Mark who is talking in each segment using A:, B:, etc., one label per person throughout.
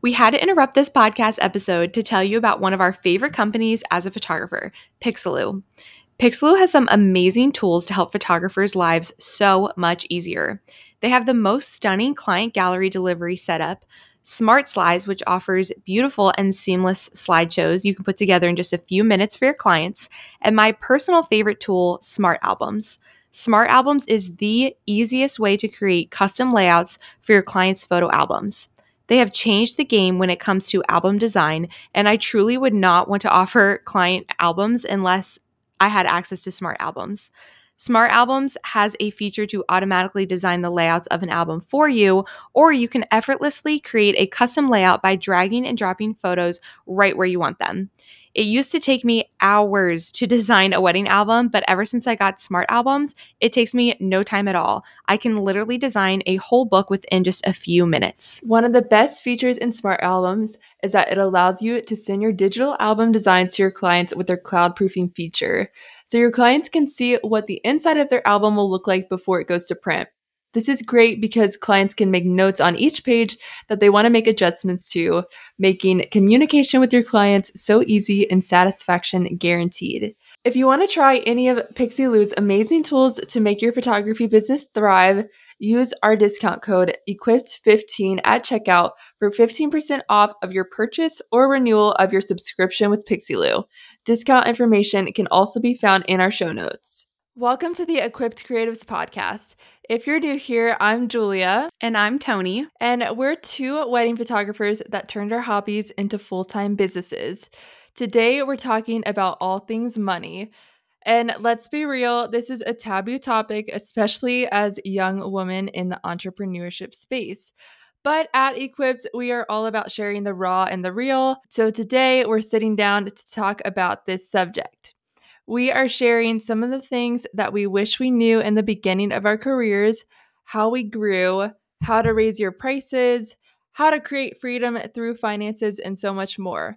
A: We had to interrupt this podcast episode to tell you about one of our favorite companies as a photographer, Pixellu. Pixellu has some amazing tools to help photographers' lives so much easier. They have the most stunning client gallery delivery setup, Smart Slides, which offers beautiful and seamless slideshows you can put together in just a few minutes for your clients, and my personal favorite tool, Smart Albums. Smart Albums is the easiest way to create custom layouts for your clients' photo albums. They have changed the game when it comes to album design, and I truly would not want to offer client albums unless I had access to smart albums. Smart Albums has a feature to automatically design the layouts of an album for you, or you can effortlessly create a custom layout by dragging and dropping photos right where you want them. It used to take me hours to design a wedding album, but ever since I got smart albums, it takes me no time at all. I can literally design a whole book within just a few minutes.
B: One of the best features in smart albums is that it allows you to send your digital album designs to your clients with their cloud proofing feature. So your clients can see what the inside of their album will look like before it goes to print. This is great because clients can make notes on each page that they want to make adjustments to, making communication with your clients so easy and satisfaction guaranteed. If you want to try any of Pixellu's amazing tools to make your photography business thrive, use our discount code EQUIPPED15 at checkout for 15% off of your purchase or renewal of your subscription with Pixellu. Discount information can also be found in our show notes. Welcome to the Equipped Creatives Podcast. If you're new here, I'm Julia.
A: And I'm Toni.
B: And we're two wedding photographers that turned our hobbies into full time businesses. Today, we're talking about all things money. And let's be real, this is a taboo topic, especially as young women in the entrepreneurship space. But at Equipped, we are all about sharing the raw and the real. So today, we're sitting down to talk about this subject. We are sharing some of the things that we wish we knew in the beginning of our careers, how we grew, how to raise your prices, how to create freedom through finances, and so much more.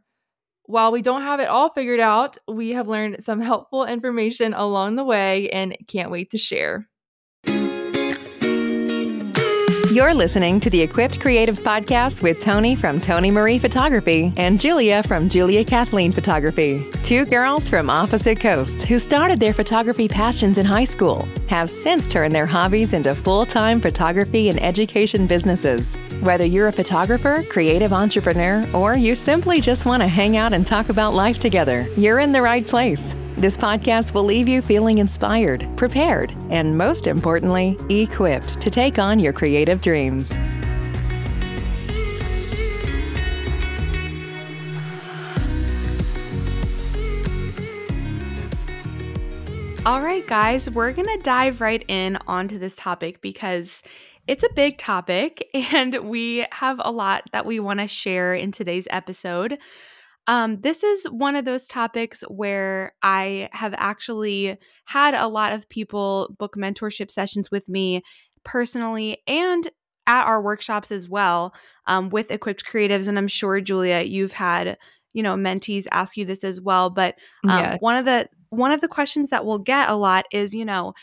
B: While we don't have it all figured out, we have learned some helpful information along the way and can't wait to share.
C: You're listening to the Equipped Creatives Podcast with Toni from Toni Marie Photography and Julia from Julia Kathleen Photography. Two girls from opposite coasts who started their photography passions in high school have since turned their hobbies into full time photography and education businesses. Whether you're a photographer, creative entrepreneur, or you simply just want to hang out and talk about life together, you're in the right place. This podcast will leave you feeling inspired, prepared, and most importantly, equipped to take on your creative dreams.
A: All right, guys, we're going to dive right in onto this topic because it's a big topic and we have a lot that we want to share in today's episode. Um, this is one of those topics where I have actually had a lot of people book mentorship sessions with me personally and at our workshops as well um, with equipped creatives. And I'm sure, Julia, you've had you know mentees ask you this as well. But um, yes. one of the one of the questions that we'll get a lot is, you know,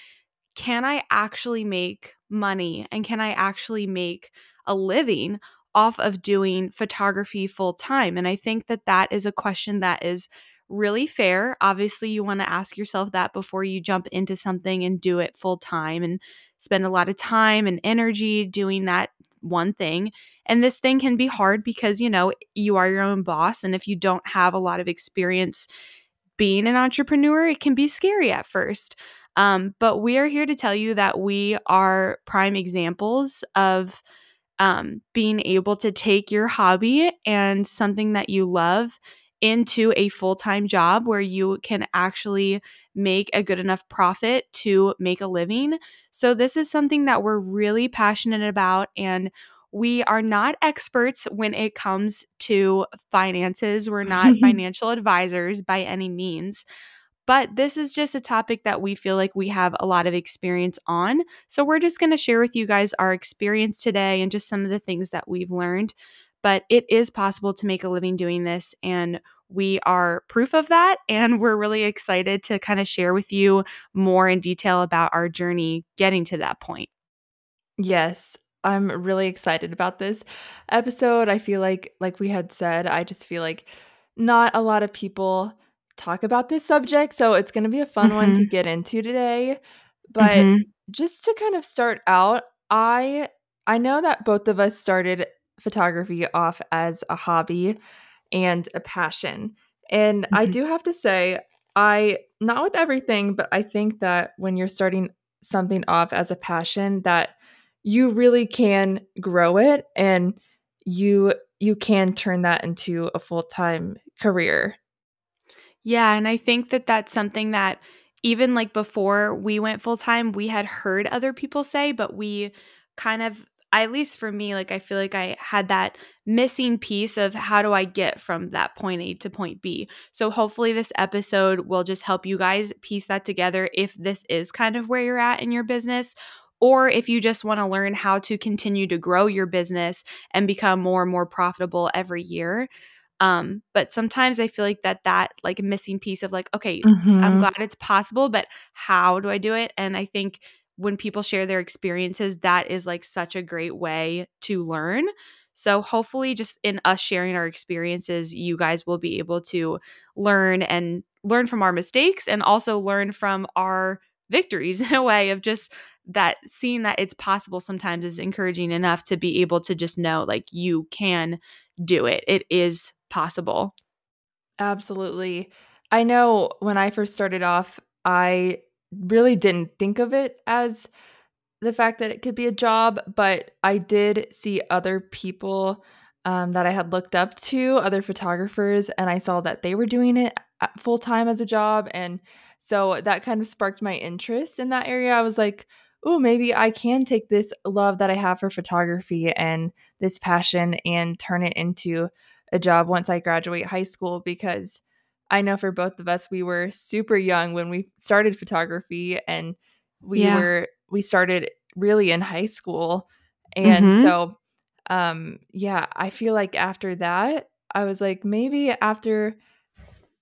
A: can I actually make money and can I actually make a living off of doing photography full time? And I think that that is a question that is really fair. Obviously, you want to ask yourself that before you jump into something and do it full time and spend a lot of time and energy doing that one thing. And this thing can be hard because, you know, you are your own boss. And if you don't have a lot of experience being an entrepreneur, it can be scary at first. Um, but we are here to tell you that we are prime examples of um, being able to take your hobby and something that you love into a full time job where you can actually make a good enough profit to make a living. So, this is something that we're really passionate about. And we are not experts when it comes to finances. We're not financial advisors by any means. But this is just a topic that we feel like we have a lot of experience on. So we're just going to share with you guys our experience today and just some of the things that we've learned. But it is possible to make a living doing this. And we are proof of that. And we're really excited to kind of share with you more in detail about our journey getting to that point.
B: Yes. I'm really excited about this episode. I feel like like we had said, I just feel like not a lot of people talk about this subject, so it's going to be a fun mm-hmm. one to mm-hmm. get into today. But mm-hmm. just to kind of start out, I I know that both of us started photography off as a hobby and a passion. And mm-hmm. I do have to say, I not with everything, but I think that when you're starting something off as a passion that you really can grow it and you you can turn that into a full-time career.
A: Yeah, and I think that that's something that even like before we went full time, we had heard other people say, but we kind of at least for me, like I feel like I had that missing piece of how do I get from that point A to point B. So hopefully this episode will just help you guys piece that together if this is kind of where you're at in your business or if you just want to learn how to continue to grow your business and become more and more profitable every year. Um, but sometimes I feel like that that like missing piece of like, okay, mm-hmm. I'm glad it's possible, but how do I do it? And I think when people share their experiences, that is like such a great way to learn. So, hopefully, just in us sharing our experiences, you guys will be able to learn and learn from our mistakes and also learn from our victories in a way of just that seeing that it's possible sometimes is encouraging enough to be able to just know like you can do it. It is possible.
B: Absolutely. I know when I first started off, I really didn't think of it as the fact that it could be a job, but I did see other people um, that I had looked up to, other photographers, and I saw that they were doing it full time as a job. And so that kind of sparked my interest in that area. I was like, oh, maybe I can take this love that I have for photography and this passion and turn it into a job once I graduate high school because I know for both of us, we were super young when we started photography and we yeah. were, we started really in high school. And mm-hmm. so, um, yeah, I feel like after that, I was like, maybe after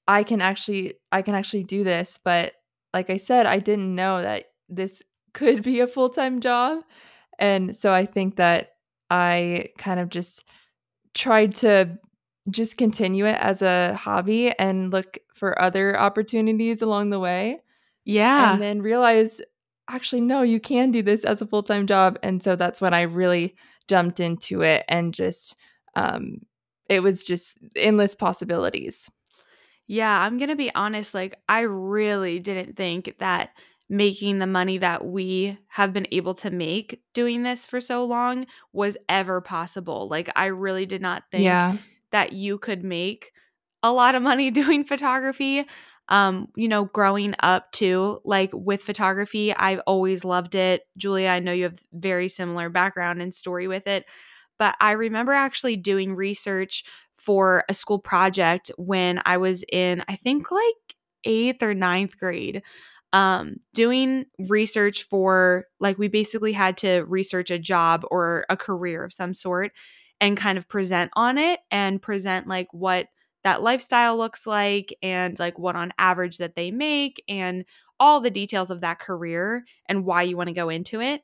B: I can actually, I can actually do this. But like I said, I didn't know that this could be a full time job. And so I think that I kind of just tried to just continue it as a hobby and look for other opportunities along the way.
A: Yeah.
B: And then realize actually, no, you can do this as a full time job. And so that's when I really jumped into it and just, um, it was just endless possibilities.
A: Yeah, I'm going to be honest. Like, I really didn't think that making the money that we have been able to make doing this for so long was ever possible. Like, I really did not think yeah that you could make a lot of money doing photography. Um, you know, growing up too, like with photography, I've always loved it. Julia, I know you have very similar background and story with it, but I remember actually doing research for a school project when I was in, I think like eighth or ninth grade um, doing research for like we basically had to research a job or a career of some sort and kind of present on it and present like what that lifestyle looks like and like what on average that they make and all the details of that career and why you want to go into it.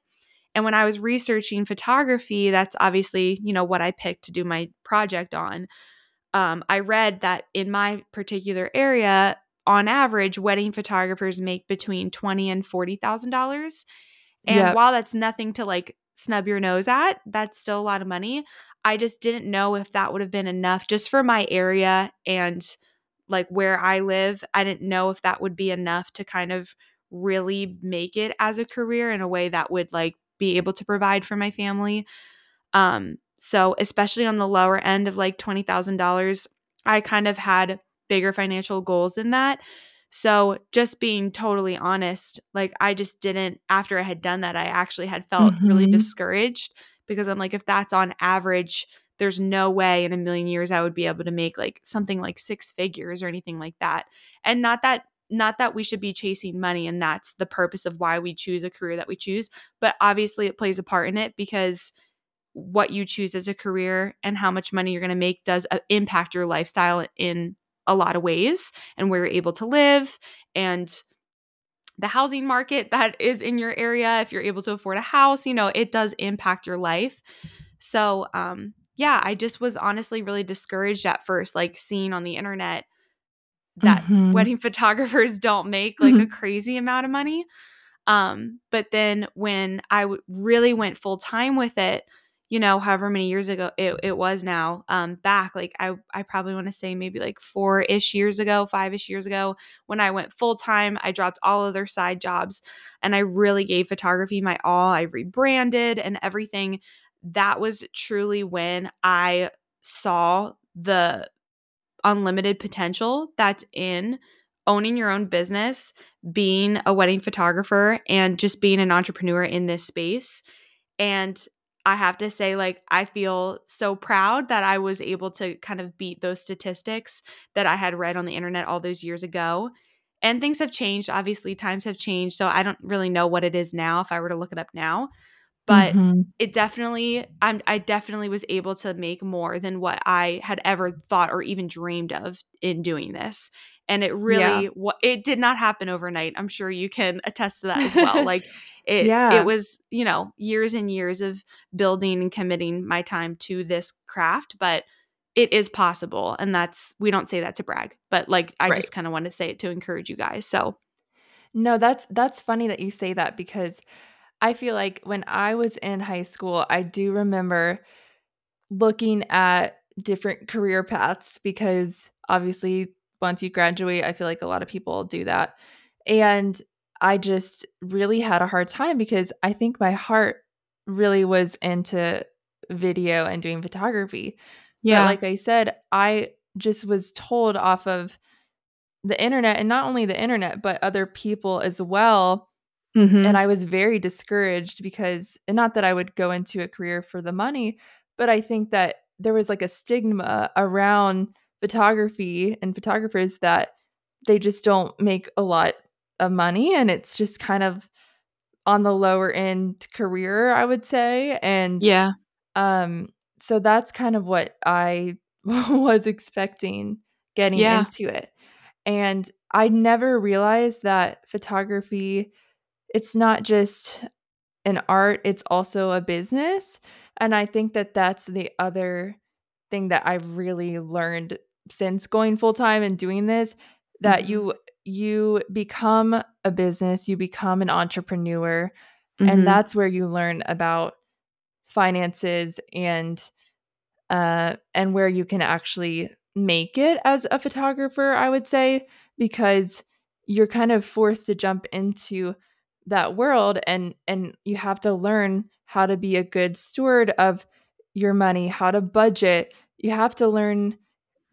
A: And when I was researching photography, that's obviously, you know, what I picked to do my project on. Um, I read that in my particular area, on average, wedding photographers make between twenty and forty thousand dollars. And yep. while that's nothing to like snub your nose at, that's still a lot of money. I just didn't know if that would have been enough just for my area and like where I live. I didn't know if that would be enough to kind of really make it as a career in a way that would like be able to provide for my family. Um so especially on the lower end of like $20,000, I kind of had bigger financial goals than that. So, just being totally honest, like I just didn't, after I had done that, I actually had felt mm-hmm. really discouraged because I'm like, if that's on average, there's no way in a million years I would be able to make like something like six figures or anything like that. And not that not that we should be chasing money and that's the purpose of why we choose a career that we choose, but obviously it plays a part in it because what you choose as a career and how much money you're going to make does uh, impact your lifestyle in a lot of ways and where you're able to live and the housing market that is in your area, if you're able to afford a house, you know, it does impact your life. So, um, yeah, I just was honestly really discouraged at first, like seeing on the internet that
B: Mhm.
A: wedding photographers don't make like a
B: Mhm.
A: crazy amount of money. Um, but then when I w- really went full time with it, you know, however many years ago it, it was now, um, back, like I, I probably want to say maybe like four ish years ago, five ish years ago, when I went full time, I dropped all other side jobs and I really gave photography my all. I rebranded and everything. That was truly when I saw the unlimited potential that's in owning your own business, being a wedding photographer, and just being an entrepreneur in this space. And I have to say, like, I feel so proud that I was able to kind of beat those statistics that I had read on the internet all those years ago. And things have changed. Obviously, times have changed. So I don't really know what it is now if I were to look it up now but
B: Mhm.
A: it definitely I'm I definitely was able to make more than what I had ever thought or even dreamed of in doing this. And it really what it did not happen overnight. I'm sure you can attest to that as well. Like it
B: Yeah.
A: it was, you know, years and years of building and committing my time to this craft, but it is possible and that's we don't say that to brag, but like I
B: Right.
A: just kind of want to say it to encourage you guys. So,
B: No, that's that's funny that you say that because I feel like when I was in high school, I do remember looking at different career paths because obviously once you graduate, I feel like a lot of people do that. And I just really had a hard time because I think my heart really was into video and doing photography. But like I said, I just was told off of the internet and not only the internet, but other people as well
A: Mhm.
B: and I was very discouraged because and not that I would go into a career for the money, but I think that there was like a stigma around photography and photographers that they just don't make a lot of money and it's just kind of on the lower end career, I would say. And
A: yeah.
B: um so that's kind of what I was expecting getting
A: Yeah.
B: into it. And I never realized that photography it's not just an art, it's also a business. And I think that that's the other thing that I've really learned since going full time and doing this that
A: Mhm.
B: you you become a business, you become an entrepreneur,
A: Mhm.
B: and that's where you learn about finances and uh and where you can actually make it as a photographer, I would say, because you're kind of forced to jump into that world and and you have to learn how to be a good steward of your money, how to budget. You have to learn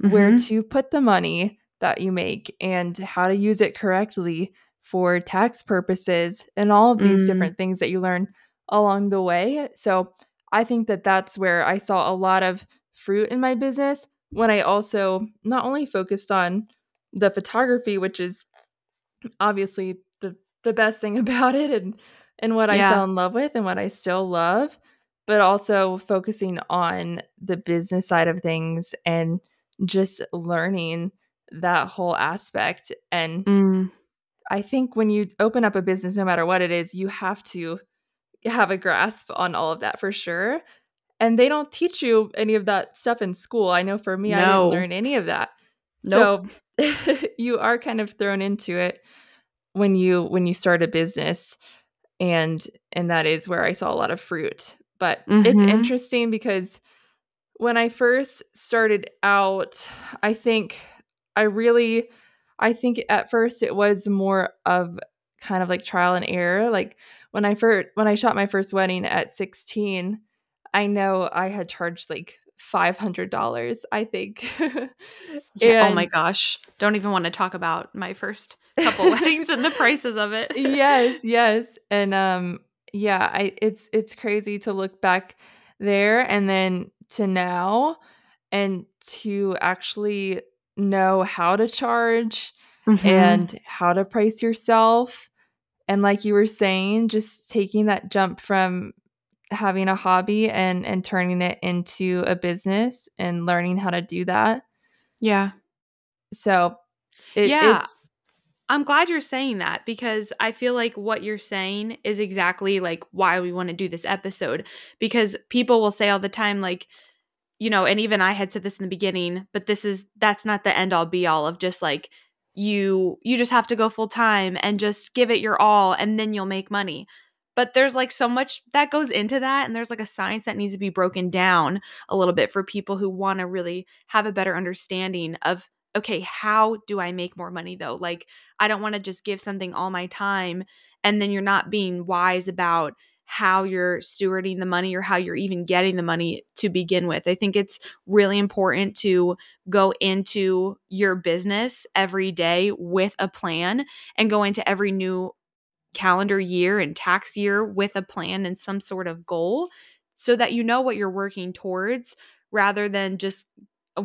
B: where
A: Mhm.
B: to put the money that you make and how to use it correctly for tax purposes and all of these
A: Mm.
B: different things that you learn along the way. So, I think that that's where I saw a lot of fruit in my business when I also not only focused on the photography, which is obviously the the best thing about it and and what I fell in love with and what I still love, but also focusing on the business side of things and just learning that whole aspect. And
A: Mm.
B: I think when you open up a business, no matter what it is, you have to have a grasp on all of that for sure. And they don't teach you any of that stuff in school. I know for me, I didn't learn any of that.
A: Nope.
B: So you are kind of thrown into it when you when you start a business and and that is where I saw a lot of fruit. But it's
A: Mhm.
B: interesting because when I first started out, I think I really I think at first it was more of kind of like trial and error. Like when I first when I shot my first wedding at 16, I know I had charged like $500, I think.
A: Yeah. oh my gosh. Don't even want to talk about my first couple weddings and the prices of it.
B: yes, yes. And um yeah, I it's it's crazy to look back there and then to now and to actually know how to charge
A: Mhm.
B: and how to price yourself. And like you were saying, just taking that jump from having a hobby and and turning it into a business and learning how to do that.
A: yeah.
B: So it,
A: Yeah.
B: it's
A: I'm glad you're saying that because I feel like what you're saying is exactly like why we want to do this episode because people will say all the time like you know and even I had said this in the beginning but this is that's not the end all be all of just like you you just have to go full time and just give it your all and then you'll make money. But there's like so much that goes into that and there's like a science that needs to be broken down a little bit for people who want to really have a better understanding of okay how do i make more money though like i don't want to just give something all my time and then you're not being wise about how you're stewarding the money or how you're even getting the money to begin with. I think it's really important to go into your business every day with a plan and go into every new calendar year and tax year with a plan and some sort of goal so that you know what you're working towards rather than just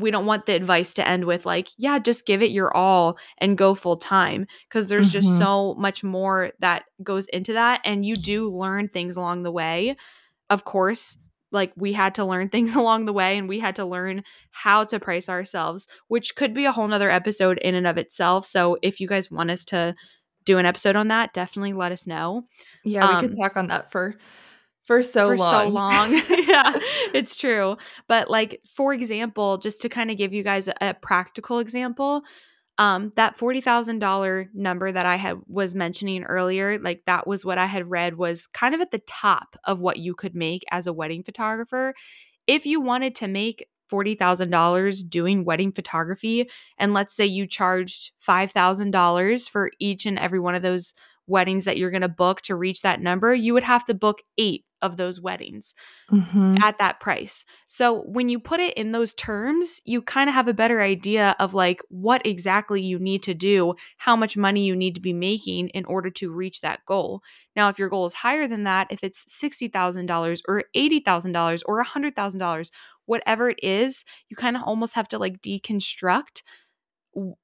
A: we don't want the advice to end with like yeah just give it your all and go full time because there's mm-hmm. just so much more that goes into that and you do learn things along the way of course like we had to learn things along the way and we had to learn how to price ourselves which could be a whole nother episode in and of itself so if you guys want us to do an episode on that definitely let us know
B: yeah we um, could talk on that for for so
A: for
B: long.
A: so long. yeah, it's true. But like for example, just to kind of give you guys a, a practical example, um that $40,000 number that I had was mentioning earlier, like that was what I had read was kind of at the top of what you could make as a wedding photographer. If you wanted to make $40,000 doing wedding photography and let's say you charged $5,000 for each and every one of those weddings that you're going to book to reach that number, you would have to book 8 of those weddings mm-hmm. at that price. So when you put it in those terms, you kind of have a better idea of like what exactly you need to do, how much money you need to be making in order to reach that goal. Now, if your goal is higher than that, if it's $60,000 or $80,000 or $100,000, whatever it is, you kind of almost have to like deconstruct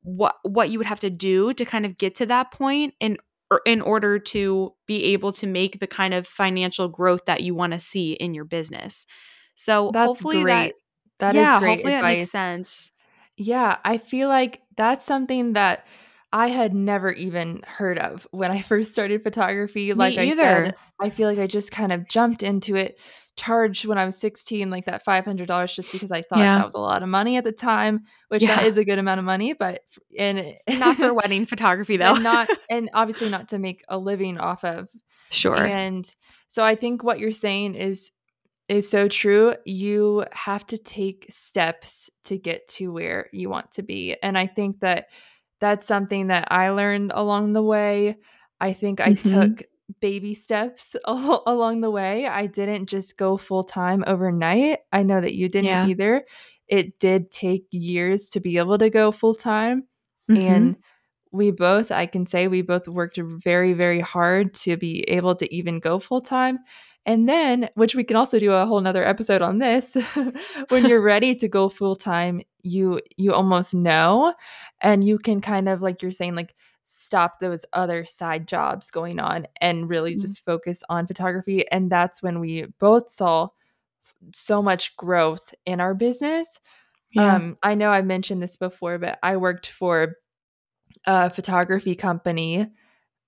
A: what what you would have to do to kind of get to that point in in order to be able to make the kind of financial growth that you want to see in your business. So
B: that's
A: hopefully
B: great.
A: that,
B: that
A: yeah,
B: is great
A: hopefully
B: advice.
A: that makes sense.
B: Yeah, I feel like that's something that I had never even heard of when I first started photography. Like I said, I feel like I just kind of jumped into it, charged when I was 16, like that $500 just because I thought yeah. that was a lot of money at the time, which yeah. that is a good amount of money, but and
A: not for wedding photography though.
B: and not and obviously not to make a living off of.
A: Sure.
B: And so I think what you're saying is is so true. You have to take steps to get to where you want to be. And I think that that's something that I learned along the way. I think I mm-hmm. took baby steps along the way. I didn't just go full time overnight. I know that you didn't yeah. either. It did take years to be able to go full time. Mm-hmm. And we both, I can say, we both worked very, very hard to be able to even go full time. And then, which we can also do a whole nother episode on this, when you're ready to go full time, you you almost know, and you can kind of like you're saying, like stop those other side jobs going on and really mm-hmm. just focus on photography. And that's when we both saw so much growth in our business. Yeah. Um, I know I mentioned this before, but I worked for a photography company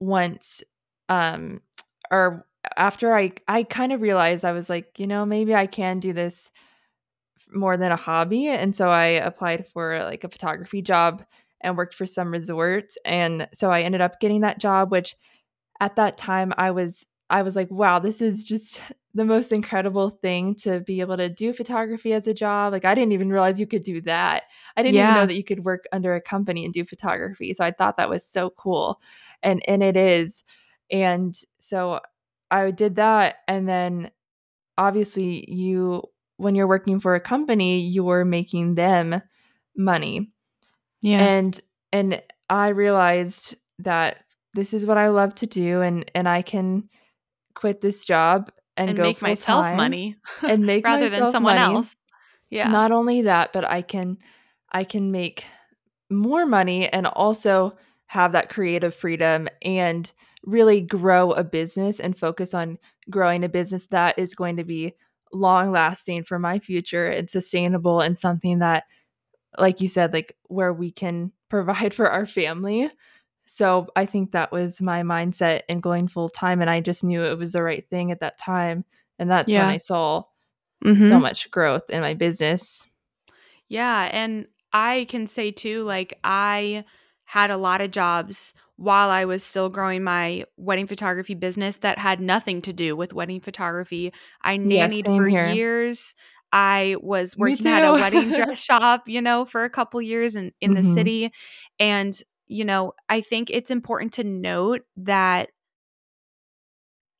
B: once um or after I I kind of realized I was like, you know, maybe I can do this more than a hobby, and so I applied for like a photography job and worked for some resorts, and so I ended up getting that job. Which at that time I was I was like, wow, this is just the most incredible thing to be able to do photography as a job. Like I didn't even realize you could do that. I didn't yeah. even know that you could work under a company and do photography. So I thought that was so cool. And and it is. And so I did that and then obviously you when you're working for a company, you're making them money. Yeah. And and I realized that this is what I love to do and and I can quit this job and,
A: and
B: go
A: make myself money
B: and make
A: rather than someone
B: money.
A: else. Yeah.
B: Not only that, but I can I can make more money and also have that creative freedom and really grow a business and focus on growing a business that is going to be long lasting for my future and sustainable and something that like you said like where we can provide for our family So I think that was my mindset in going full time. And I just knew it was the right thing at that time. And that's
A: Yeah.
B: when I saw
A: Mhm.
B: so much growth in my business.
A: Yeah, and I can say too, like I had a lot of jobs while I was still growing my wedding photography business that had nothing to do with wedding photography. I
B: Yeah,
A: nannied
B: same
A: for
B: here.
A: years. I was working at a wedding dress shop, you know, for a couple years in in the
B: Mhm.
A: city. And, you know, I think it's important to note that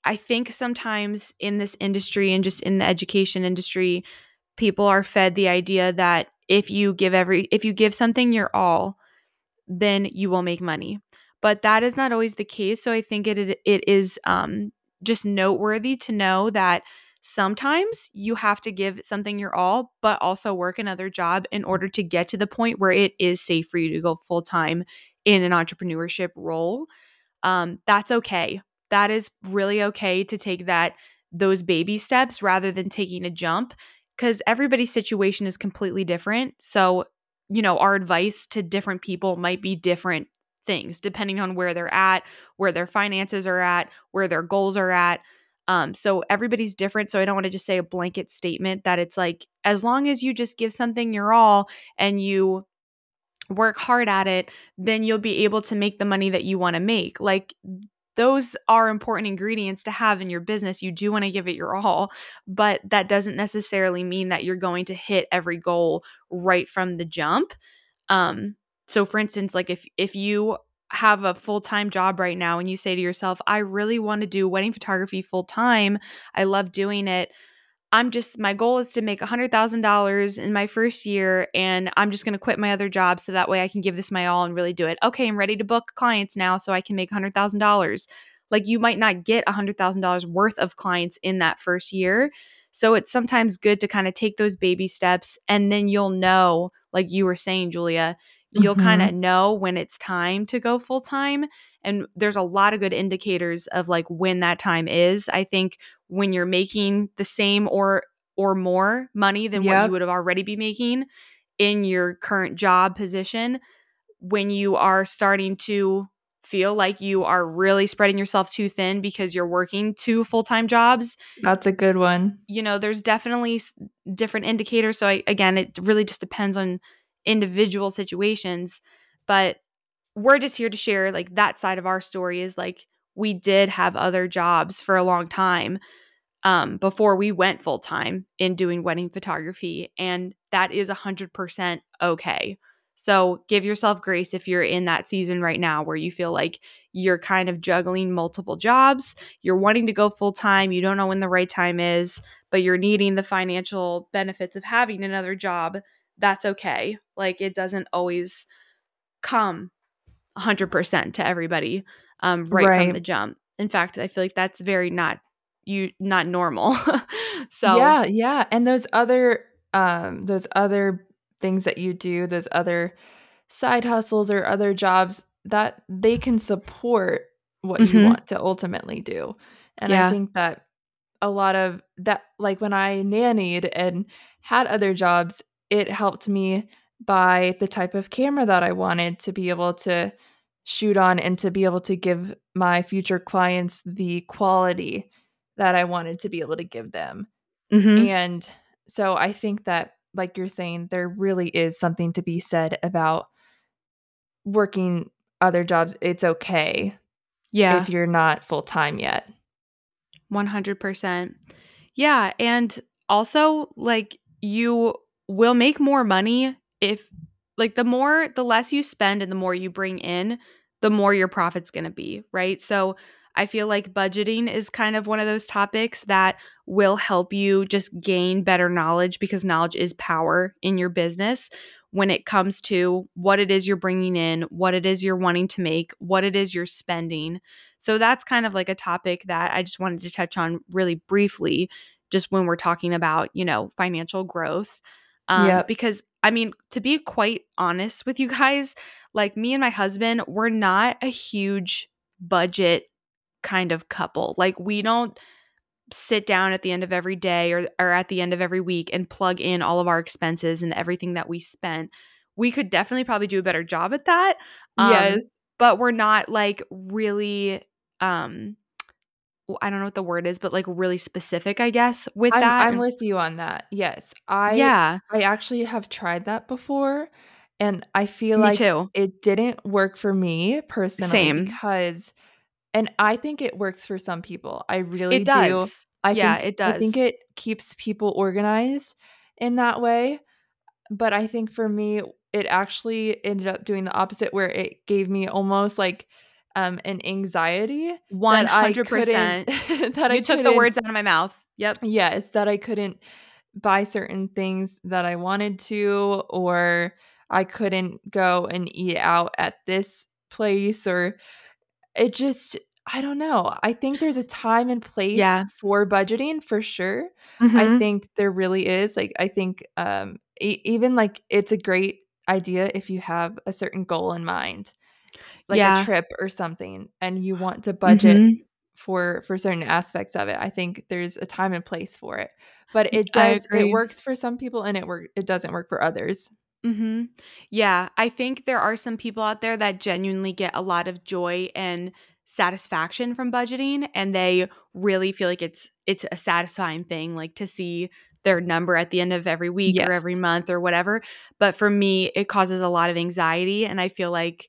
A: I think sometimes in this industry and just in the education industry, people are fed the idea that if you give every if you give something your all, then you will make money. But that is not always the case. So I think it it, it is um just noteworthy to know that sometimes you have to give something your all, but also work another job in order to get to the point where it is safe for you to go full time in an entrepreneurship role um, that's okay. That is really okay to take that those baby steps rather than taking a jump because everybody's situation is completely different. So, you know, our advice to different people might be different things depending on where they're at, where their finances are at, where their goals are at. Um, so everybody's different. So I don't want to just say a blanket statement that it's like as long as you just give something your all and you work hard at it, then you'll be able to make the money that you want to make. Like those are important ingredients to have in your business. You do want to give it your all, but that doesn't necessarily mean that you're going to hit every goal right from the jump. Um so for instance, like if if you have a full-time job right now and you say to yourself, I really want to do wedding photography full time. I love doing it I'm just my goal is to make $100,000 in my first year and I'm just going to quit my other job so that way I can give this my all and really do it. Okay, I'm ready to book clients now so I can make $100,000. Like you might not get $100,000 worth of clients in that first year. So it's sometimes good to kind of take those baby steps and then you'll know, like you were saying, Julia, you'll
B: Mhm.
A: kind of know when it's time to go full time. And there's a lot of good indicators of like when that time is. I think when you're making the same or or more money than what you would have already be making in your current job position when you are starting to feel like you are really spreading yourself too thin because you're working two full-time jobs
B: That's a good one.
A: you know there's definitely different indicators so I, again it really just depends on individual situations but we're just here to share like that side of our story is like we did have other jobs for a long time um, before we went full time in doing wedding photography. And that is 100% okay. So give yourself grace if you're in that season right now where you feel like you're kind of juggling multiple jobs, you're wanting to go full time, you don't know when the right time is, but you're needing the financial benefits of having another job. That's okay. Like it doesn't always come 100% to everybody um, right,
B: Right.
A: from the jump. In fact, I feel like that's very not you not normal. so
B: Yeah, yeah. And those other um those other things that you do, those other side hustles or other jobs that they can support what you
A: Mhm.
B: want to ultimately do. And I think that a lot of that like when I nannied and had other jobs, it helped me buy the type of camera that I wanted to be able to shoot on and to be able to give my future clients the quality that I wanted to be able to give them.
A: Mhm.
B: And so I think that, like you're saying, there really is something to be said about working other jobs. It's okay
A: yeah.
B: if you're not full time yet.
A: 100%. Yeah, and also like you will make more money if like the more the less you spend and the more you bring in, the more your profit's going to be, right? So I feel like budgeting is kind of one of those topics that will help you just gain better knowledge because knowledge is power in your business when it comes to what it is you're bringing in, what it is you're wanting to make, what it is you're spending. So that's kind of like a topic that I just wanted to touch on really briefly, just when we're talking about, you know, financial growth. Um,
B: Yep.
A: Because, I mean, to be quite honest with you guys, like me and my husband, we're not a huge budget kind of couple. Like, we don't sit down at the end of every day or, or at the end of every week and plug in all of our expenses and everything that we spent. We could definitely probably do a better job at that. Um,
B: yes.
A: but we're not like really um I don't know what the word is, but like really specific, I guess, with
B: I'm,
A: that.
B: I'm with you on that. Yes. I
A: yeah,
B: I actually have tried that before and I feel
A: me
B: like
A: too.
B: it didn't work for me personally
A: Same.
B: because and I think it works for some people. I really
A: It
B: do. I
A: yeah,
B: think
A: it does.
B: I think it keeps people organized in that way. But I think for me it actually ended up doing the opposite where it gave me almost like um an anxiety
A: One
B: that I
A: hundred percent.
B: that I
A: You took the words out of my mouth. Yep.
B: Yes, that I couldn't buy certain things that I wanted to, or I couldn't go and eat out at this place, or it just, I don't know. I think there's a time and place
A: Yeah.
B: for budgeting for sure. I
A: Mhm.
B: think there really is. Like, I think um, e- even like it's a great idea if you have a certain goal in mind, like
A: Yeah.
B: a trip or something, and you want to budget
A: Mhm.
B: for for certain aspects of it. I think there's a time and place for it. But it does it works for some people and it work it doesn't work for others.
A: Mhm. Yeah, I think there are some people out there that genuinely get a lot of joy and satisfaction from budgeting and they really feel like it's it's a satisfying thing like to see their number at the end of every week or every month or whatever. But for me, it causes a lot of anxiety and I feel like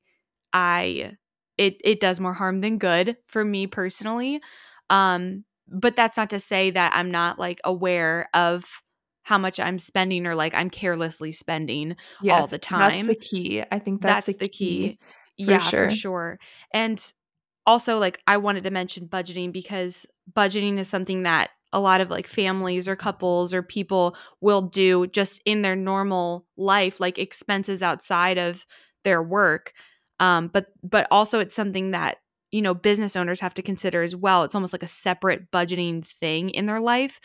A: I it it does more harm than good for me personally. Um but that's not to say that I'm not like aware of how much I'm spending or like I'm carelessly spending
B: Yes.
A: all the time.
B: That's the key. I think
A: That's,
B: that's,
A: the key.
B: for
A: yeah,
B: sure.
A: for sure. And also like I wanted to mention budgeting because budgeting is something that a lot of like families or couples or people will do just in their normal life like expenses outside of their work. Um but but also it's something that you know business owners have to consider as well. It's almost like a separate budgeting thing in their life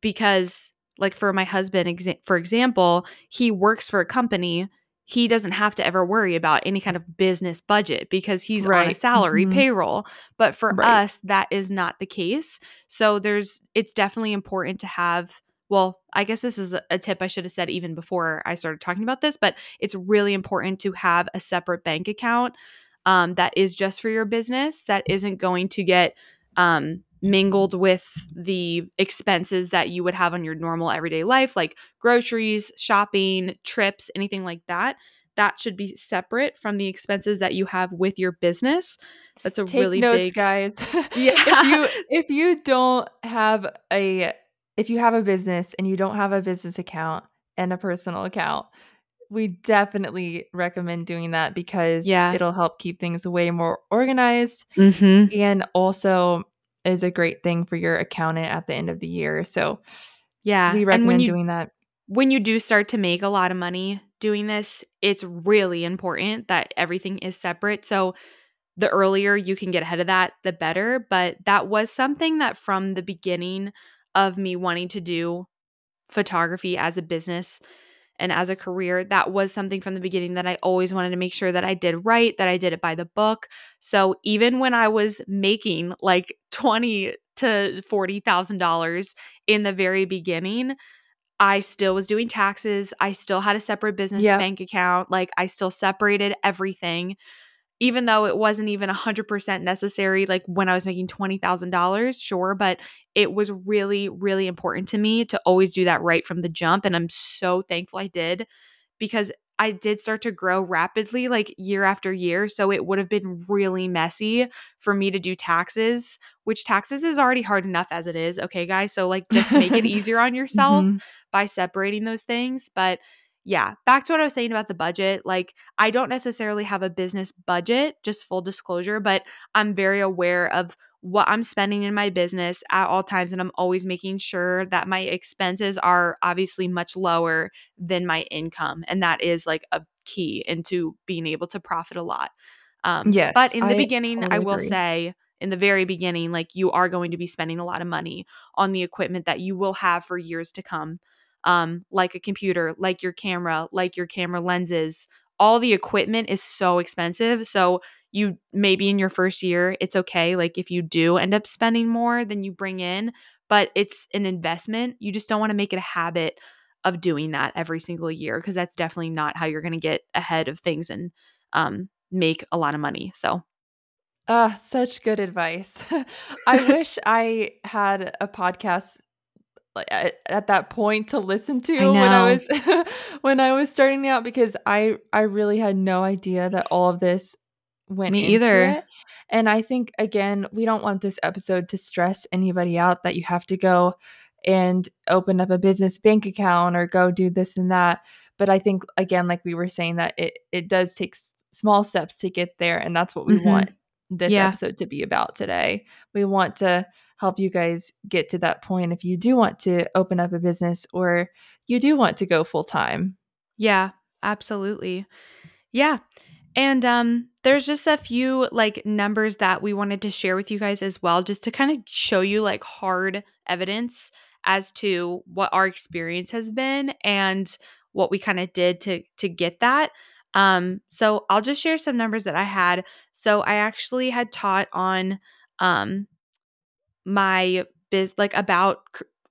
A: because like for my husband exa- for example, he works for a company he doesn't have to ever worry about any kind of business budget because he's on a
B: Right.
A: salary
B: Mhm.
A: payroll. But for
B: Right.
A: us, that is not the case. So there's, it's definitely important to have. Well, I guess this is a- tip I should have said even before I started talking about this, but it's really important to have a separate bank account um, that is just for your business, that isn't going to get um, mingled with the expenses that you would have on your normal everyday life, like groceries, shopping, trips, anything like that. That should be separate from the expenses that you have with your business. That's a
B: Take
A: really
B: notes,
A: big
B: guys.
A: Yeah.
B: if you if you don't have a if you have a business and you don't have a business account and a personal account, we definitely recommend doing that because
A: Yeah.
B: it'll help keep things way more organized
A: Mm-hmm.
B: and also is a great thing for your accountant at the end of the year. So
A: Yeah.
B: we
A: and
B: recommend
A: when you
B: doing that.
A: when you do start to make a lot of money doing this, it's really important that everything is separate. So the earlier you can get ahead of that, the better. But that was something that from the beginning of me wanting to do photography as a business and as a career, that was something from the beginning that I always wanted to make sure that I did right, that I did it by the book. So even when I was making like twenty to forty thousand dollars in the very beginning, I still was doing taxes. I still had a separate business
B: Yep.
A: bank account. Like I still separated everything, even though it wasn't even 100% necessary. Like when I was making $20,000, sure. But it was really, really important to me to always do that right from the jump. And I'm so thankful I did because I did start to grow rapidly, like year after year. So it would have been really messy for me to do taxes, which taxes is already hard enough as it is. Okay, guys. So, like, just make it easier on yourself
B: Mhm.
A: by separating those things. But yeah, back to what I was saying about the budget. Like, I don't necessarily have a business budget, just full disclosure, but I'm very aware of what I'm spending in my business at all times. And I'm always making sure that my expenses are obviously much lower than my income. And that is like a key into being able to profit a lot. Um,
B: Yes,
A: but in the
B: I
A: beginning, I will
B: agree.
A: say, in the very beginning, like you are going to be spending a lot of money on the equipment that you will have for years to come um, like a computer, like your camera, like your camera lenses. All the equipment is so expensive. So you maybe in your first year, it's okay. Like if you do end up spending more than you bring in, but it's an investment. You just don't want to make it a habit of doing that every single year because that's definitely not how you're going to get ahead of things and um, make a lot of money. So
B: uh, such good advice. I wish I had a podcast at, at that point to listen to
A: I
B: when I was when I was starting out because I I really had no idea that all of this went
A: Me
B: into
A: either.
B: it. And I think again, we don't want this episode to stress anybody out that you have to go and open up a business bank account or go do this and that. But I think again, like we were saying, that it it does take s- small steps to get there, and that's what we
A: Mhm.
B: want this
A: Yeah.
B: episode to be about today. We want to help you guys get to that point if you do want to open up a business or you do want to go full time.
A: Yeah, absolutely. Yeah. And um there's just a few like numbers that we wanted to share with you guys as well just to kind of show you like hard evidence as to what our experience has been and what we kind of did to to get that. Um so I'll just share some numbers that I had. So I actually had taught on um my biz like about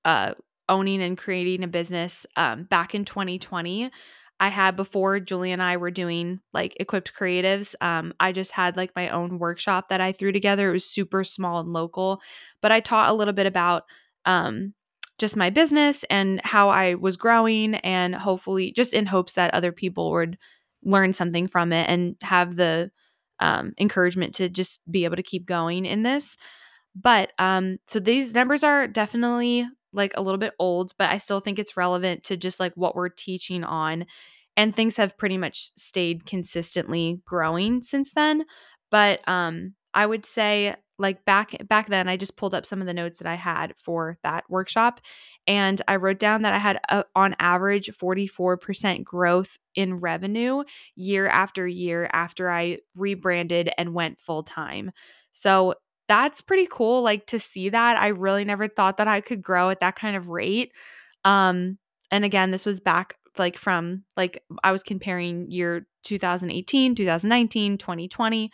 A: uh owning and creating a business um back in 2020 i had before julie and i were doing like equipped creatives um i just had like my own workshop that i threw together. It was super small and local but i taught a little bit about um just my business and how i was growing and hopefully just in hopes that other people would learn something from it and have the um, encouragement to just be able to keep going in this but um so these numbers are definitely like a little bit old, but I still think it's relevant to just like what we're teaching on. And things have pretty much stayed consistently growing since then. But um I would say like back back then I just pulled up some of the notes that I had for that workshop and I wrote down that I had a, on average 44% growth in revenue year after year after I rebranded and went full time. So that's pretty cool like to see that i really never thought that i could grow at that kind of rate um and again this was back like from like i was comparing year 2018 2019 2020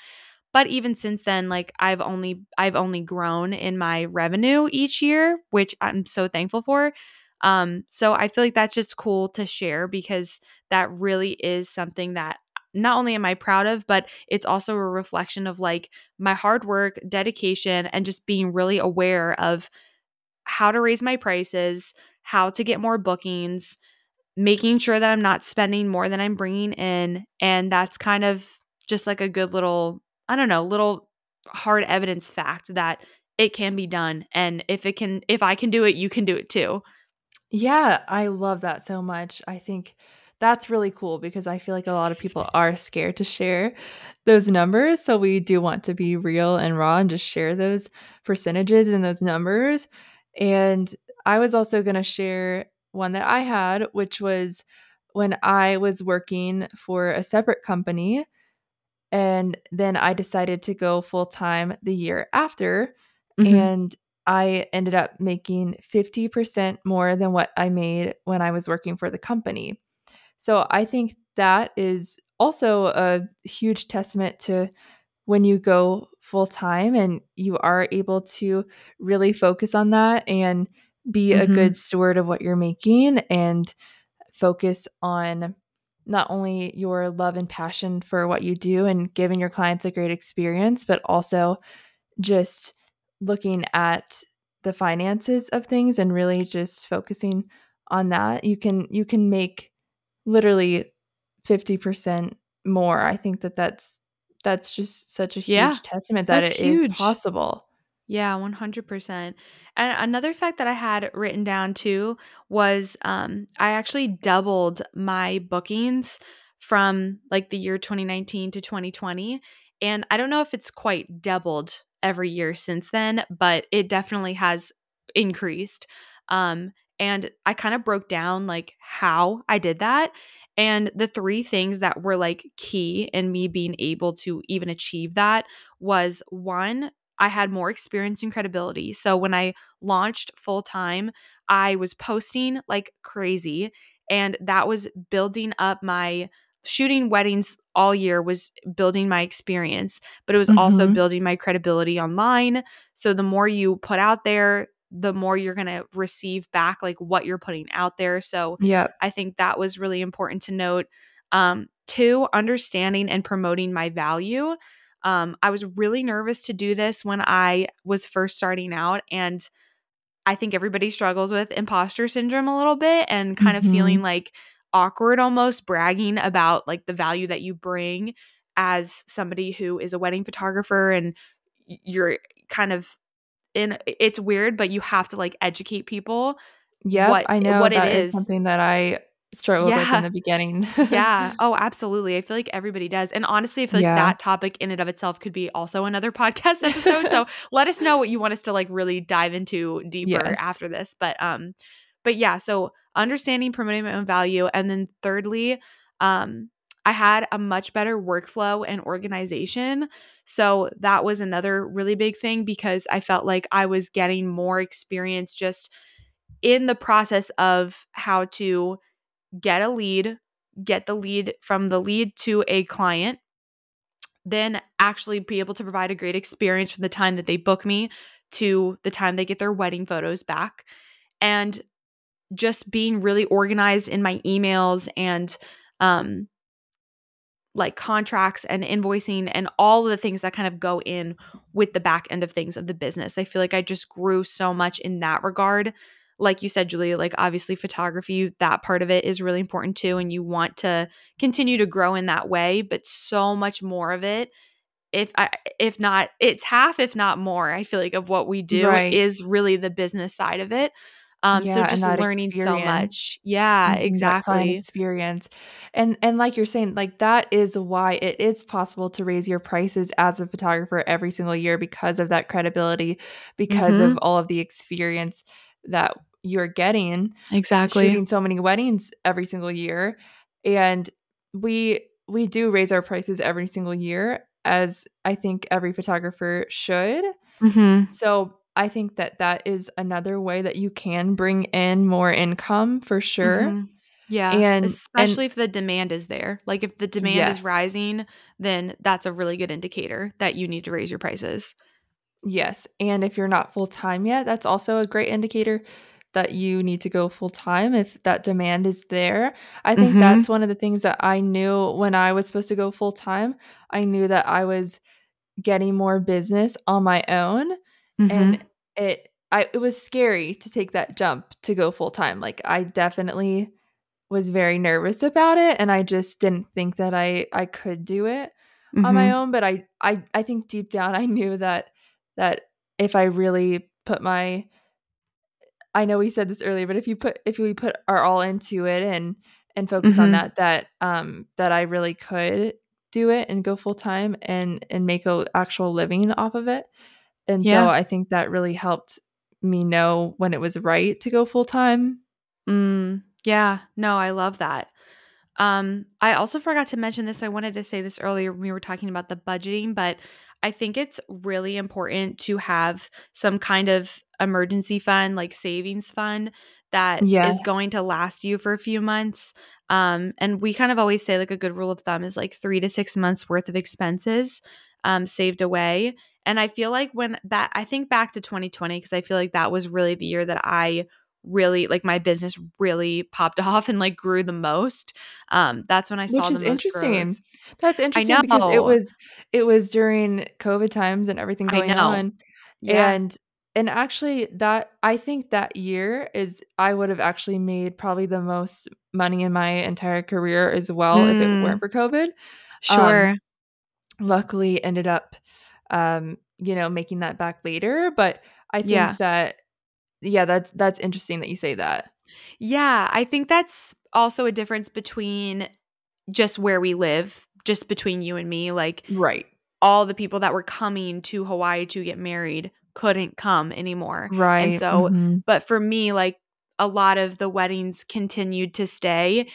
A: but even since then like i've only i've only grown in my revenue each year which i'm so thankful for um so i feel like that's just cool to share because that really is something that not only am I proud of, but it's also a reflection of like my hard work, dedication, and just being really aware of how to raise my prices, how to get more bookings, making sure that I'm not spending more than I'm bringing in. And that's kind of just like a good little, I don't know, little hard evidence fact that it can be done. And if it can, if I can do it, you can do it too.
B: Yeah, I love that so much. I think that's really cool because I feel like a lot of people are scared to share those numbers. So we do want to be real and raw and just share those percentages and those numbers. And I was also going to share one that I had, which was when I was working for a separate company. And then I decided to go full time the year after.
A: Mhm.
B: And I ended up making 50% more than what I made when I was working for the company. So I think that is also a huge testament to when you go full time and you are able to really focus on that and be a
A: Mhm.
B: good steward of what you're making and focus on not only your love and passion for what you do and giving your clients a great experience, but also just looking at the finances of things and really just focusing on that. You can you can make literally 50% more. I think that that's that's just such a huge
A: Yeah,
B: testament that it is
A: huge.
B: possible.
A: Yeah, 100%. And another fact that I had written down too was um I actually doubled my bookings from like the year 2019 to 2020 and I don't know if it's quite doubled every year since then, but it definitely has increased. Um and I kind of broke down like how I did that and the three things that were like key in me being able to even achieve that was one I had more experience and credibility. So when I launched full time, I was posting like crazy. And that was building up my shooting weddings all year was building my experience, but it was also
B: Mhm.
A: building my credibility online. So the more you put out there, the more you're going to receive back like what you're putting out there. So
B: yeah
A: I think that was really important to note. Um, two, understanding and promoting my value. Um, I was really nervous to do this when I was first starting out. And I think everybody struggles with imposter syndrome a little bit and kind
B: Mhm.
A: of feeling like awkward almost bragging about like the value that you bring as somebody who is a wedding photographer and you're kind of in it's weird but you have to like educate people
B: Yeah,
A: what
B: I know
A: what it
B: that is
A: is
B: something that I struggled with in the beginning.
A: yeah. Oh, absolutely. I feel like everybody does. And honestly, I feel like
B: Yeah.
A: that topic in and of itself could be also another podcast episode. so let us know what you want us to like really dive into deeper
B: Yes.
A: after this. But um, but yeah, so understanding promoting my own value. And then thirdly, um, I had a much better workflow and organization. So that was another really big thing because I felt like I was getting more experience just in the process of how to get a lead, get the lead from the lead to a client, then actually be able to provide a great experience from the time that they book me to the time they get their wedding photos back. And just being really organized in my emails and um like contracts and invoicing and all of the things that kind of go in with the back end of things of the business. I feel like I just grew so much in that regard. Like you said, Julie, like obviously photography, that part of it is really important too. And you want to continue to grow in that way, but so much more of it. If I if not, it's half, if not more, I feel like of what we do
B: Right.
A: is really the business side of it. Um, so
B: Yeah, and
A: just learning so
B: experience.
A: much. Yeah,
B: Mhm,
A: exactly.
B: experience. And and like you're saying, like that is why it is possible to raise your prices as a photographer every single year because of that credibility, because
A: Mhm.
B: of all of the experience that you're getting
A: Exactly.
B: shooting so many weddings every single year. And we we do raise our prices every single year as I think every photographer should.
A: Mm-hmm.
B: So I think that that is another way that you can bring in more income for sure.
A: Mhm. Yeah,
B: And and
A: especially if the demand is there. Like if the demand is rising, then that's a really good indicator that you need to raise your prices.
B: Yes, and if you're not full time yet, that's also a great indicator that you need to go full time if that demand is there. I think
A: Mhm.
B: that's one of the things that I knew when I was supposed to go full time. I knew that I was getting more business on my own
A: Mhm.
B: and it I it was scary to take that jump to go full time. Like I definitely was very nervous about it and I just didn't think that I I could do it on my
A: Mhm.
B: own, but I I I think deep down I knew that that if I really put my I know we said this earlier, but if you put if we put our all into it and and focus on
A: Mhm.
B: that that um that I really could do it and go full time and and make a actual living off of it. And so I think that really helped me know when it was right to go full time.
A: Mm, yeah. No, I love that. Um, I also forgot to mention this. I wanted to say this earlier when we were talking about the budgeting, but I think it's really important to have some kind of emergency fund, like savings fund, that is
B: Yes.
A: going to last you for a few months. Um, and we kind of always say like a good rule of thumb is like three to six months worth of expenses um, saved away. And I feel like when that, I think back to 2020, because I feel like that was really the year that I really like my business really popped off and like grew the most. Um, that's when I saw
B: Which
A: the
B: is interesting.
A: growth.
B: That's interesting because it was it was during COVID times and everything going on.
A: Yeah.
B: And and actually that I think that year is I would have actually made probably the most money in my entire career as well if it
A: Mm,
B: weren't for COVID. Um
A: sure.
B: luckily ended up um you know making that back later, but I
A: Yeah.
B: think that yeah, that's that's interesting that you say that.
A: Yeah. I think that's also a difference between just where we live, just between you and me. Like
B: Right.
A: all the people that were coming to Hawaii to get married couldn't come anymore.
B: Right.
A: And so,
B: Mhm.
A: but for me, like a lot of the weddings continued to stay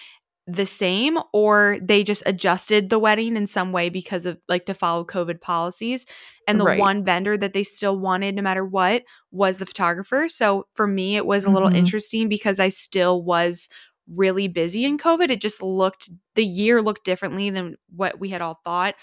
A: the same or they just adjusted the wedding in some way because of like to follow COVID policies. And the
B: Right.
A: one vendor that they still wanted no matter what was the photographer. So for me, it was a little
B: Mhm.
A: interesting because I still was really busy in COVID. It just looked, the year looked differently than what we had all thought.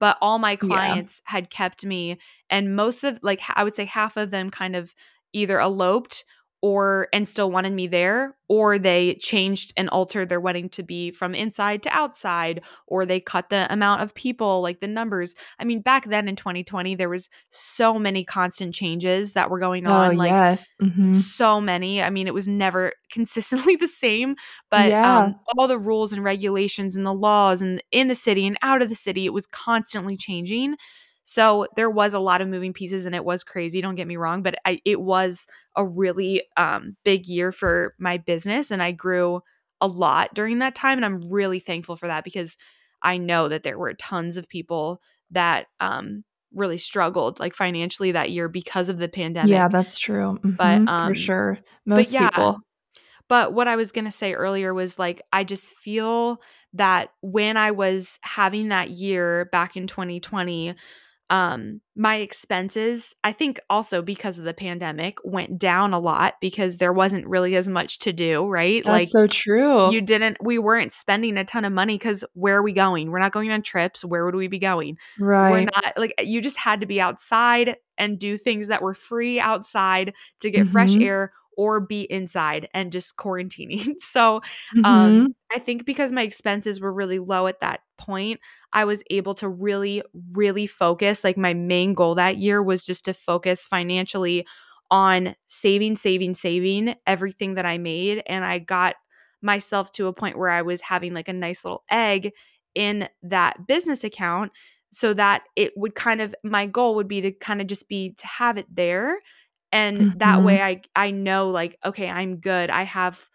A: But all my
B: Yeah.
A: clients had kept me, and most of, like, I would say half of them kind of either eloped or and still wanted me there or they changed and altered their wedding to be from inside to outside or they cut the amount of people like the numbers i mean back then in 2020 there was so many constant changes that were going on
B: oh,
A: like
B: yes. Mhm.
A: so many i mean it was never consistently the same but
B: Yeah.
A: um, all the rules and regulations and the laws and in the city and out of the city it was constantly changing so there was a lot of moving pieces and it was crazy don't get me wrong but I, it was a really um, big year for my business and i grew a lot during that time and i'm really thankful for that because i know that there were tons of people that um, really struggled like financially that year because of the pandemic
B: Yeah, that's true.
A: But,
B: Mhm,
A: um,
B: for sure. Most
A: yeah.
B: people.
A: But what I was going to say earlier was like, I just feel that when I was having that year back in 2020, um, my expenses, I think also because of the pandemic, went down a lot because there wasn't really as much to do, right?
B: That's
A: like,
B: so true.
A: you didn't, we weren't spending a ton of money because where are we going? We're not going on trips. Where would we be going?
B: right We're
A: not like you just had to be outside and do things that were free outside to get fresh
B: Mhm.
A: air or be inside and just quarantining. So, um I think because my expenses were really low at that point, I was able to really really focus like my main goal that year was just to focus financially on saving saving saving everything that I made and I got myself to a point where I was having like a nice little egg in that business account so that it would kind of my goal would be to kind of just be to have it there and that
B: Mhm.
A: way I I know like okay I'm good I have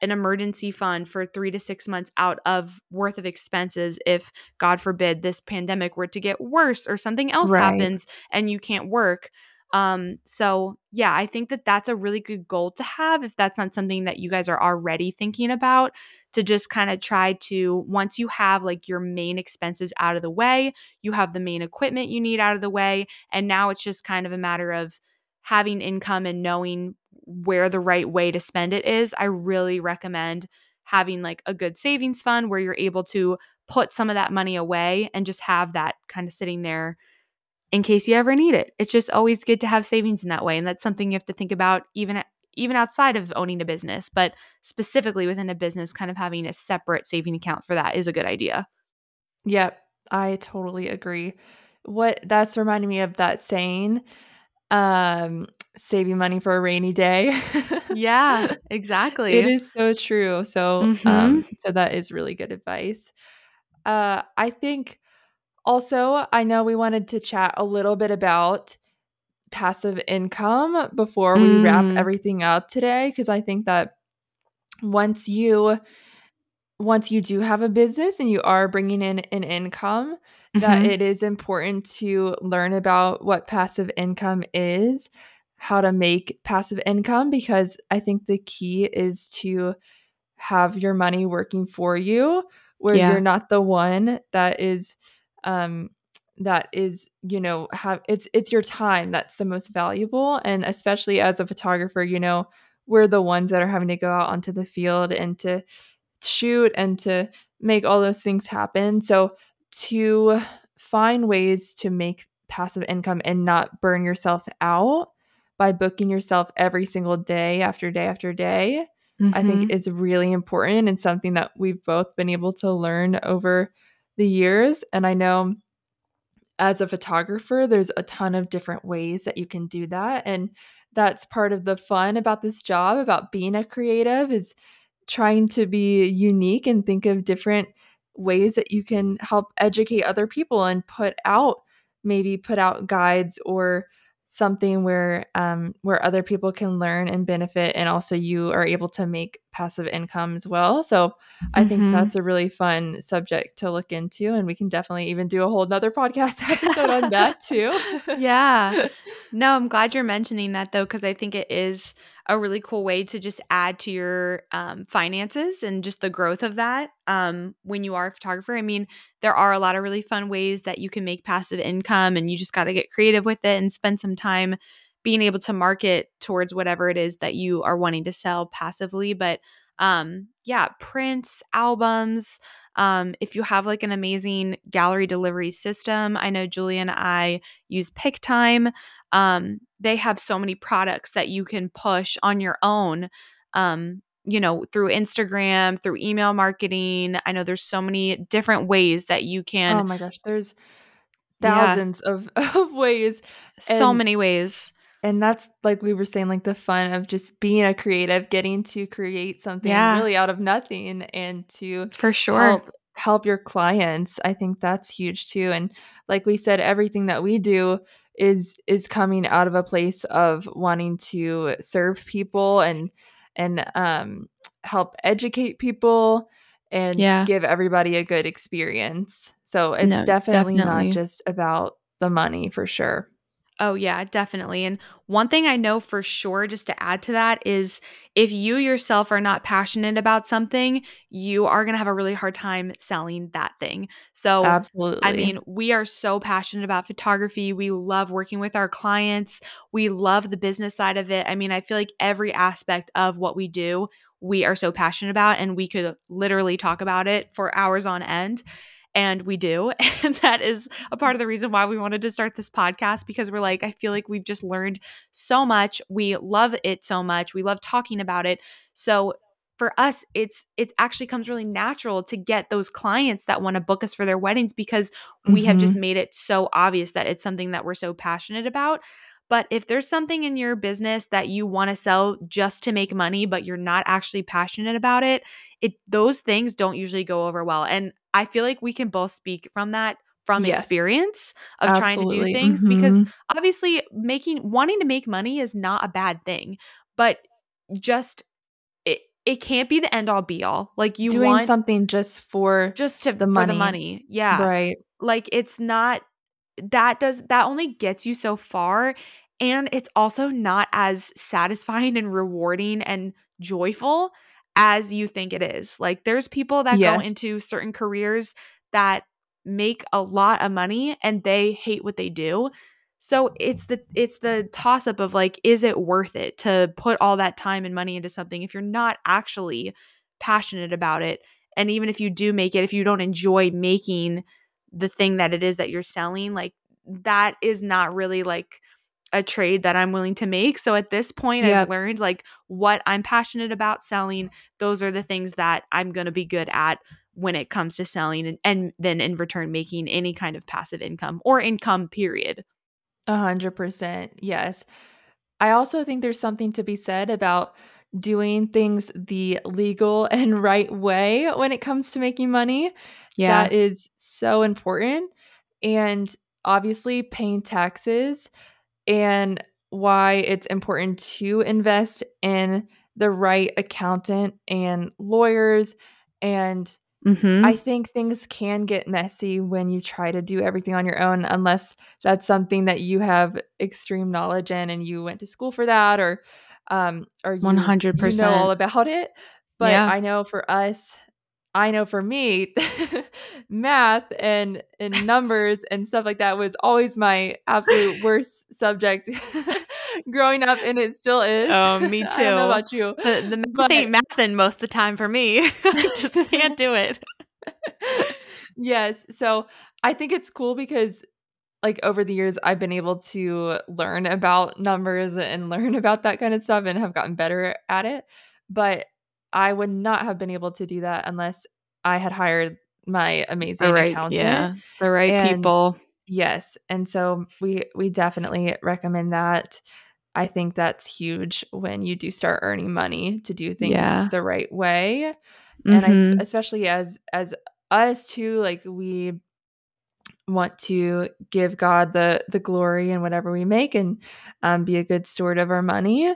A: an emergency fund for 3 to 6 months out of worth of expenses if god forbid this pandemic were to get worse or something else
B: Right.
A: happens and you can't work um so yeah I think that that's a really good goal to have if that's not something that you guys are already thinking about to just kind of try to once you have like your main expenses out of the way you have the main equipment you need out of the way and now it's just kind of a matter of having income and knowing where the right way to spend it is i really recommend having like a good savings fund where you're able to put some of that money away and just have that kind of sitting there in case you ever need it it's just always good to have savings in that way and that's something you have to think about even even outside of owning a business but specifically within a business kind of having a separate saving account for that is a good idea
B: Yep, I totally agree. What that's reminding me of that saying, um, saving money for a rainy day.
A: yeah exactly
B: It is so true. So,
A: Mhm.
B: um, so that is really good advice. Uh, I think also, I know we wanted to chat a little bit about passive income before we wrap
A: Mm.
B: everything up today because I think that once you once you do have a business and you are bringing in an income that
A: Mhm.
B: it is important to learn about what passive income is how to make passive income because i think the key is to have your money working for you where
A: Yeah.
B: you're not the one that is um that is you know have it's it's your time that's the most valuable and especially as a photographer you know we're the ones that are having to go out onto the field and to shoot and to make all those things happen so to find ways to make passive income and not burn yourself out by booking yourself every single day after day after day I
A: Mhm.
B: think is really important and something that we've both been able to learn over the years. And I know as a photographer, there's a ton of different ways that you can do that. And that's part of the fun about this job, about being a creative, is trying to be unique and think of different ways that you can help educate other people and put out maybe put out guides or something where um where other people can learn and benefit and also you are able to make passive income as well so i think
A: Mhm.
B: that's a really fun subject to look into and we can definitely even do a whole nother podcast episode on that too
A: Yeah. No, I'm glad you're mentioning that though, because I think it is a really cool way to just add to your um, finances and just the growth of that um, when you are a photographer. I mean, there are a lot of really fun ways that you can make passive income, and you just got to get creative with it and spend some time being able to market towards whatever it is that you are wanting to sell passively. But um, yeah, prints, albums, Um, if you have like an amazing gallery delivery system, I know Julie and I use Pic-Time. Um, they have so many products that you can push on your own. Um, you know, through Instagram, through email marketing. I know there's so many different ways that you can.
B: Oh my gosh, there's thousands yeah. of, of ways.
A: So many ways.
B: And that's like we were saying, like the fun of just being a creative, getting to create something yeah. really out of nothing and to
A: for sure
B: help, help your clients. I think that's huge too. And like we said, everything that we do is is coming out of a place of wanting to serve people and and um help educate people and yeah. give everybody a good experience. So it's no, definitely, definitely not just about the money for sure.
A: Oh, yeah, definitely. And one thing I know for sure, just to add to that, is if you yourself are not passionate about something, you are going to have a really hard time selling that thing. So,
B: absolutely.
A: I mean, we are so passionate about photography. We love working with our clients, we love the business side of it. I mean, I feel like every aspect of what we do, we are so passionate about, and we could literally talk about it for hours on end and we do and that is a part of the reason why we wanted to start this podcast because we're like i feel like we've just learned so much we love it so much we love talking about it so for us it's it actually comes really natural to get those clients that want to book us for their weddings because we mm-hmm. have just mm-hmm. made it so obvious that it's something that we're so passionate about but if there's something in your business that you want to sell just to make money, but you're not actually passionate about it, it those things don't usually go over well. And I feel like we can both speak from that from yes. experience of Absolutely. trying to do things mm-hmm. because obviously making wanting to make money is not a bad thing, but just it it can't be the end all be all. Like you
B: doing
A: want
B: something just for
A: just to
B: the money.
A: the money. Yeah.
B: Right.
A: Like it's not that does that only gets you so far and it's also not as satisfying and rewarding and joyful as you think it is. Like there's people that yes. go into certain careers that make a lot of money and they hate what they do. So it's the it's the toss up of like is it worth it to put all that time and money into something if you're not actually passionate about it and even if you do make it if you don't enjoy making the thing that it is that you're selling like that is not really like a trade that I'm willing to make. So at this point. I've learned like what I'm passionate about selling, those are the things that I'm going to be good at when it comes to selling and, and then in return making any kind of passive income or income period.
B: A hundred percent. Yes. I also think there's something to be said about doing things the legal and right way when it comes to making money. Yeah. That is so important. And obviously, paying taxes and why it's important to invest in the right accountant and lawyers. And mm-hmm. I think things can get messy when you try to do everything on your own, unless that's something that you have extreme knowledge in and you went to school for that or um or you, 100% you know all about it. But yeah. I know for us, I know for me, math and and numbers and stuff like that was always my absolute worst subject growing up, and it still is.
A: Oh, me too. I
B: don't know about you.
A: The, the math but, ain't mathing most of the time for me. I just can't do it.
B: yes, so I think it's cool because like over the years I've been able to learn about numbers and learn about that kind of stuff and have gotten better at it. But I would not have been able to do that unless I had hired my amazing
A: the right,
B: accountant.
A: Yeah, the right and people.
B: Yes. And so we we definitely recommend that. I think that's huge when you do start earning money to do things yeah. the right way. Mm-hmm. And I mm-hmm. especially as as us too like we want to give God the the glory and whatever we make and um, be a good steward of our money.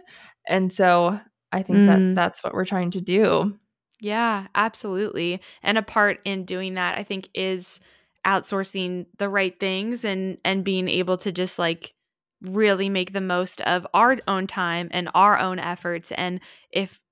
B: And so I think mm. that that's what we're trying to do.
A: Yeah, absolutely. And a part in doing that, I think, is outsourcing the right things and and being able to just like really make the most of our own time and our own efforts. And if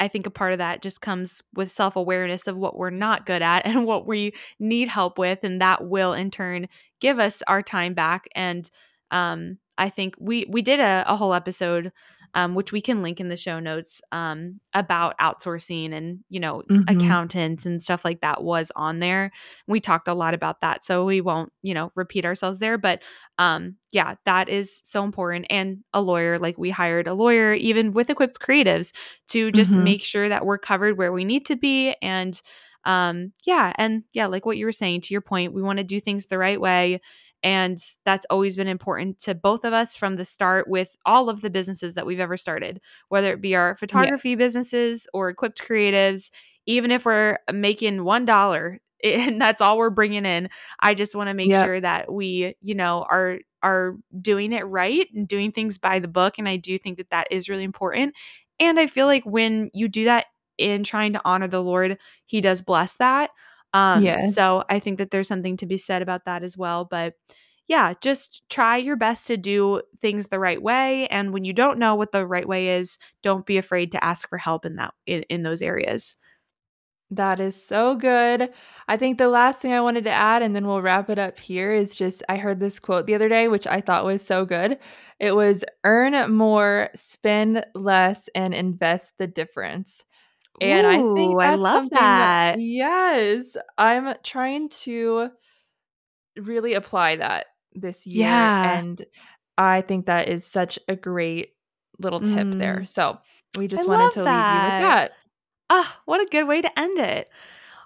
A: I think a part of that just comes with self awareness of what we're not good at and what we need help with, and that will in turn give us our time back. And um, I think we we did a, a whole episode um, which we can link in the show notes um, about outsourcing and you know
B: Mhm.
A: accountants and stuff like that was on there. We talked a lot about that, so we won't you know repeat ourselves there. But um, yeah, that is so important. And a lawyer, like we hired a lawyer, even with Equipped Creatives, to just
B: Mhm.
A: make sure that we're covered where we need to be and um yeah and yeah like what you were saying to your point we want to do things the right way and that's always been important to both of us from the start with all of the businesses that we've ever started whether it be our photography
B: Yes.
A: businesses or equipped creatives even if we're uh, making one dollar and that's all we're bringing in i just want to make
B: Yep.
A: sure that we you know are are doing it right and doing things by the book and i do think that that is really important and i feel like when you do that in trying to honor the lord he does bless that um
B: Yes.
A: so i think that there's something to be said about that as well but yeah just try your best to do things the right way and when you don't know what the right way is don't be afraid to ask for help in that in, in those areas
B: That is so good. I think the last thing I wanted to add, and then we'll wrap it up here, is just I heard this quote the other day, which I thought was so good. It was earn more, spend less, and invest the difference. And I think
A: Ooh, I love
B: something
A: that.
B: yes, I'm trying to really apply that this year.
A: Yeah.
B: And I think that is such a great little tip there.
A: Mm.
B: So we just
A: I
B: wanted to leave you with
A: that.
B: that.
A: Ah, what a good way to end it.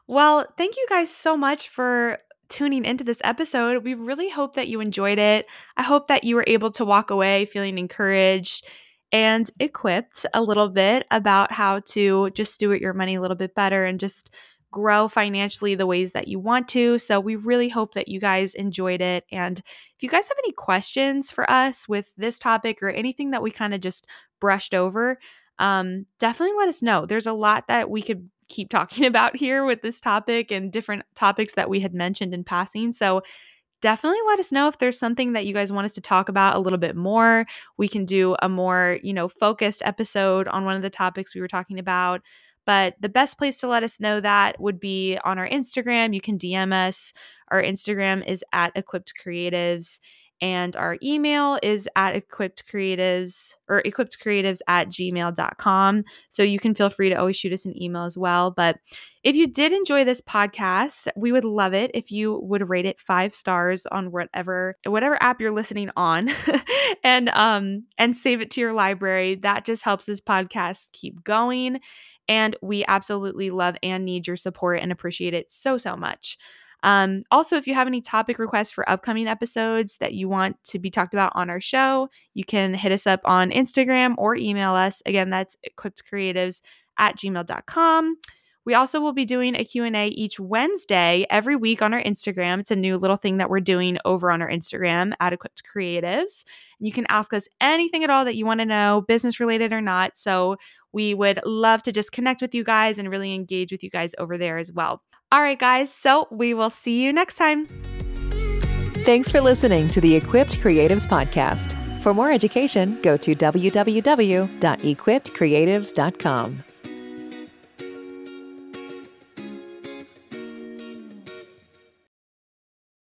A: Well, thank you guys so much for tuning into this episode. We really hope that you enjoyed it. I hope that you were able to walk away feeling encouraged and equipped a little bit about how to just steward your money a little bit better and just grow financially the ways that you want to. So, we really hope that you guys enjoyed it. And if you guys have any questions for us with this topic or anything that we kind of just brushed over, um, definitely let us know. There's a lot that we could keep talking about here with this topic and different topics that we had mentioned in passing. So definitely let us know if there's something that you guys want us to talk about a little bit more. We can do a more, you know, focused episode on one of the topics we were talking about. But the best place to let us know that would be on our Instagram. You can DM us. Our Instagram is at Equipped Creatives and our email is at equipped creatives or equipped creatives at gmail.com so you can feel free to always shoot us an email as well. But if you did enjoy this podcast we would love it if you would rate it five stars on whatever whatever app you're listening on and um and save it to your library. That just helps this podcast keep going. And we absolutely love and need your support and appreciate it so so much um, also, if you have any topic requests for upcoming episodes that you want to be talked about on our show, you can hit us up on Instagram or email us. Again, that's equippedcreatives at gmail.com. We also will be doing a Q&A each Wednesday every week on our Instagram. It's a new little thing that we're doing over on our Instagram at Creatives. You can ask us anything at all that you want to know, business related or not. So we would love to just connect with you guys and really engage with you guys over there as well. All right, guys. So we will see you next time.
C: Thanks for listening to the Equipped Creatives Podcast. For more education, go to www.equippedcreatives.com.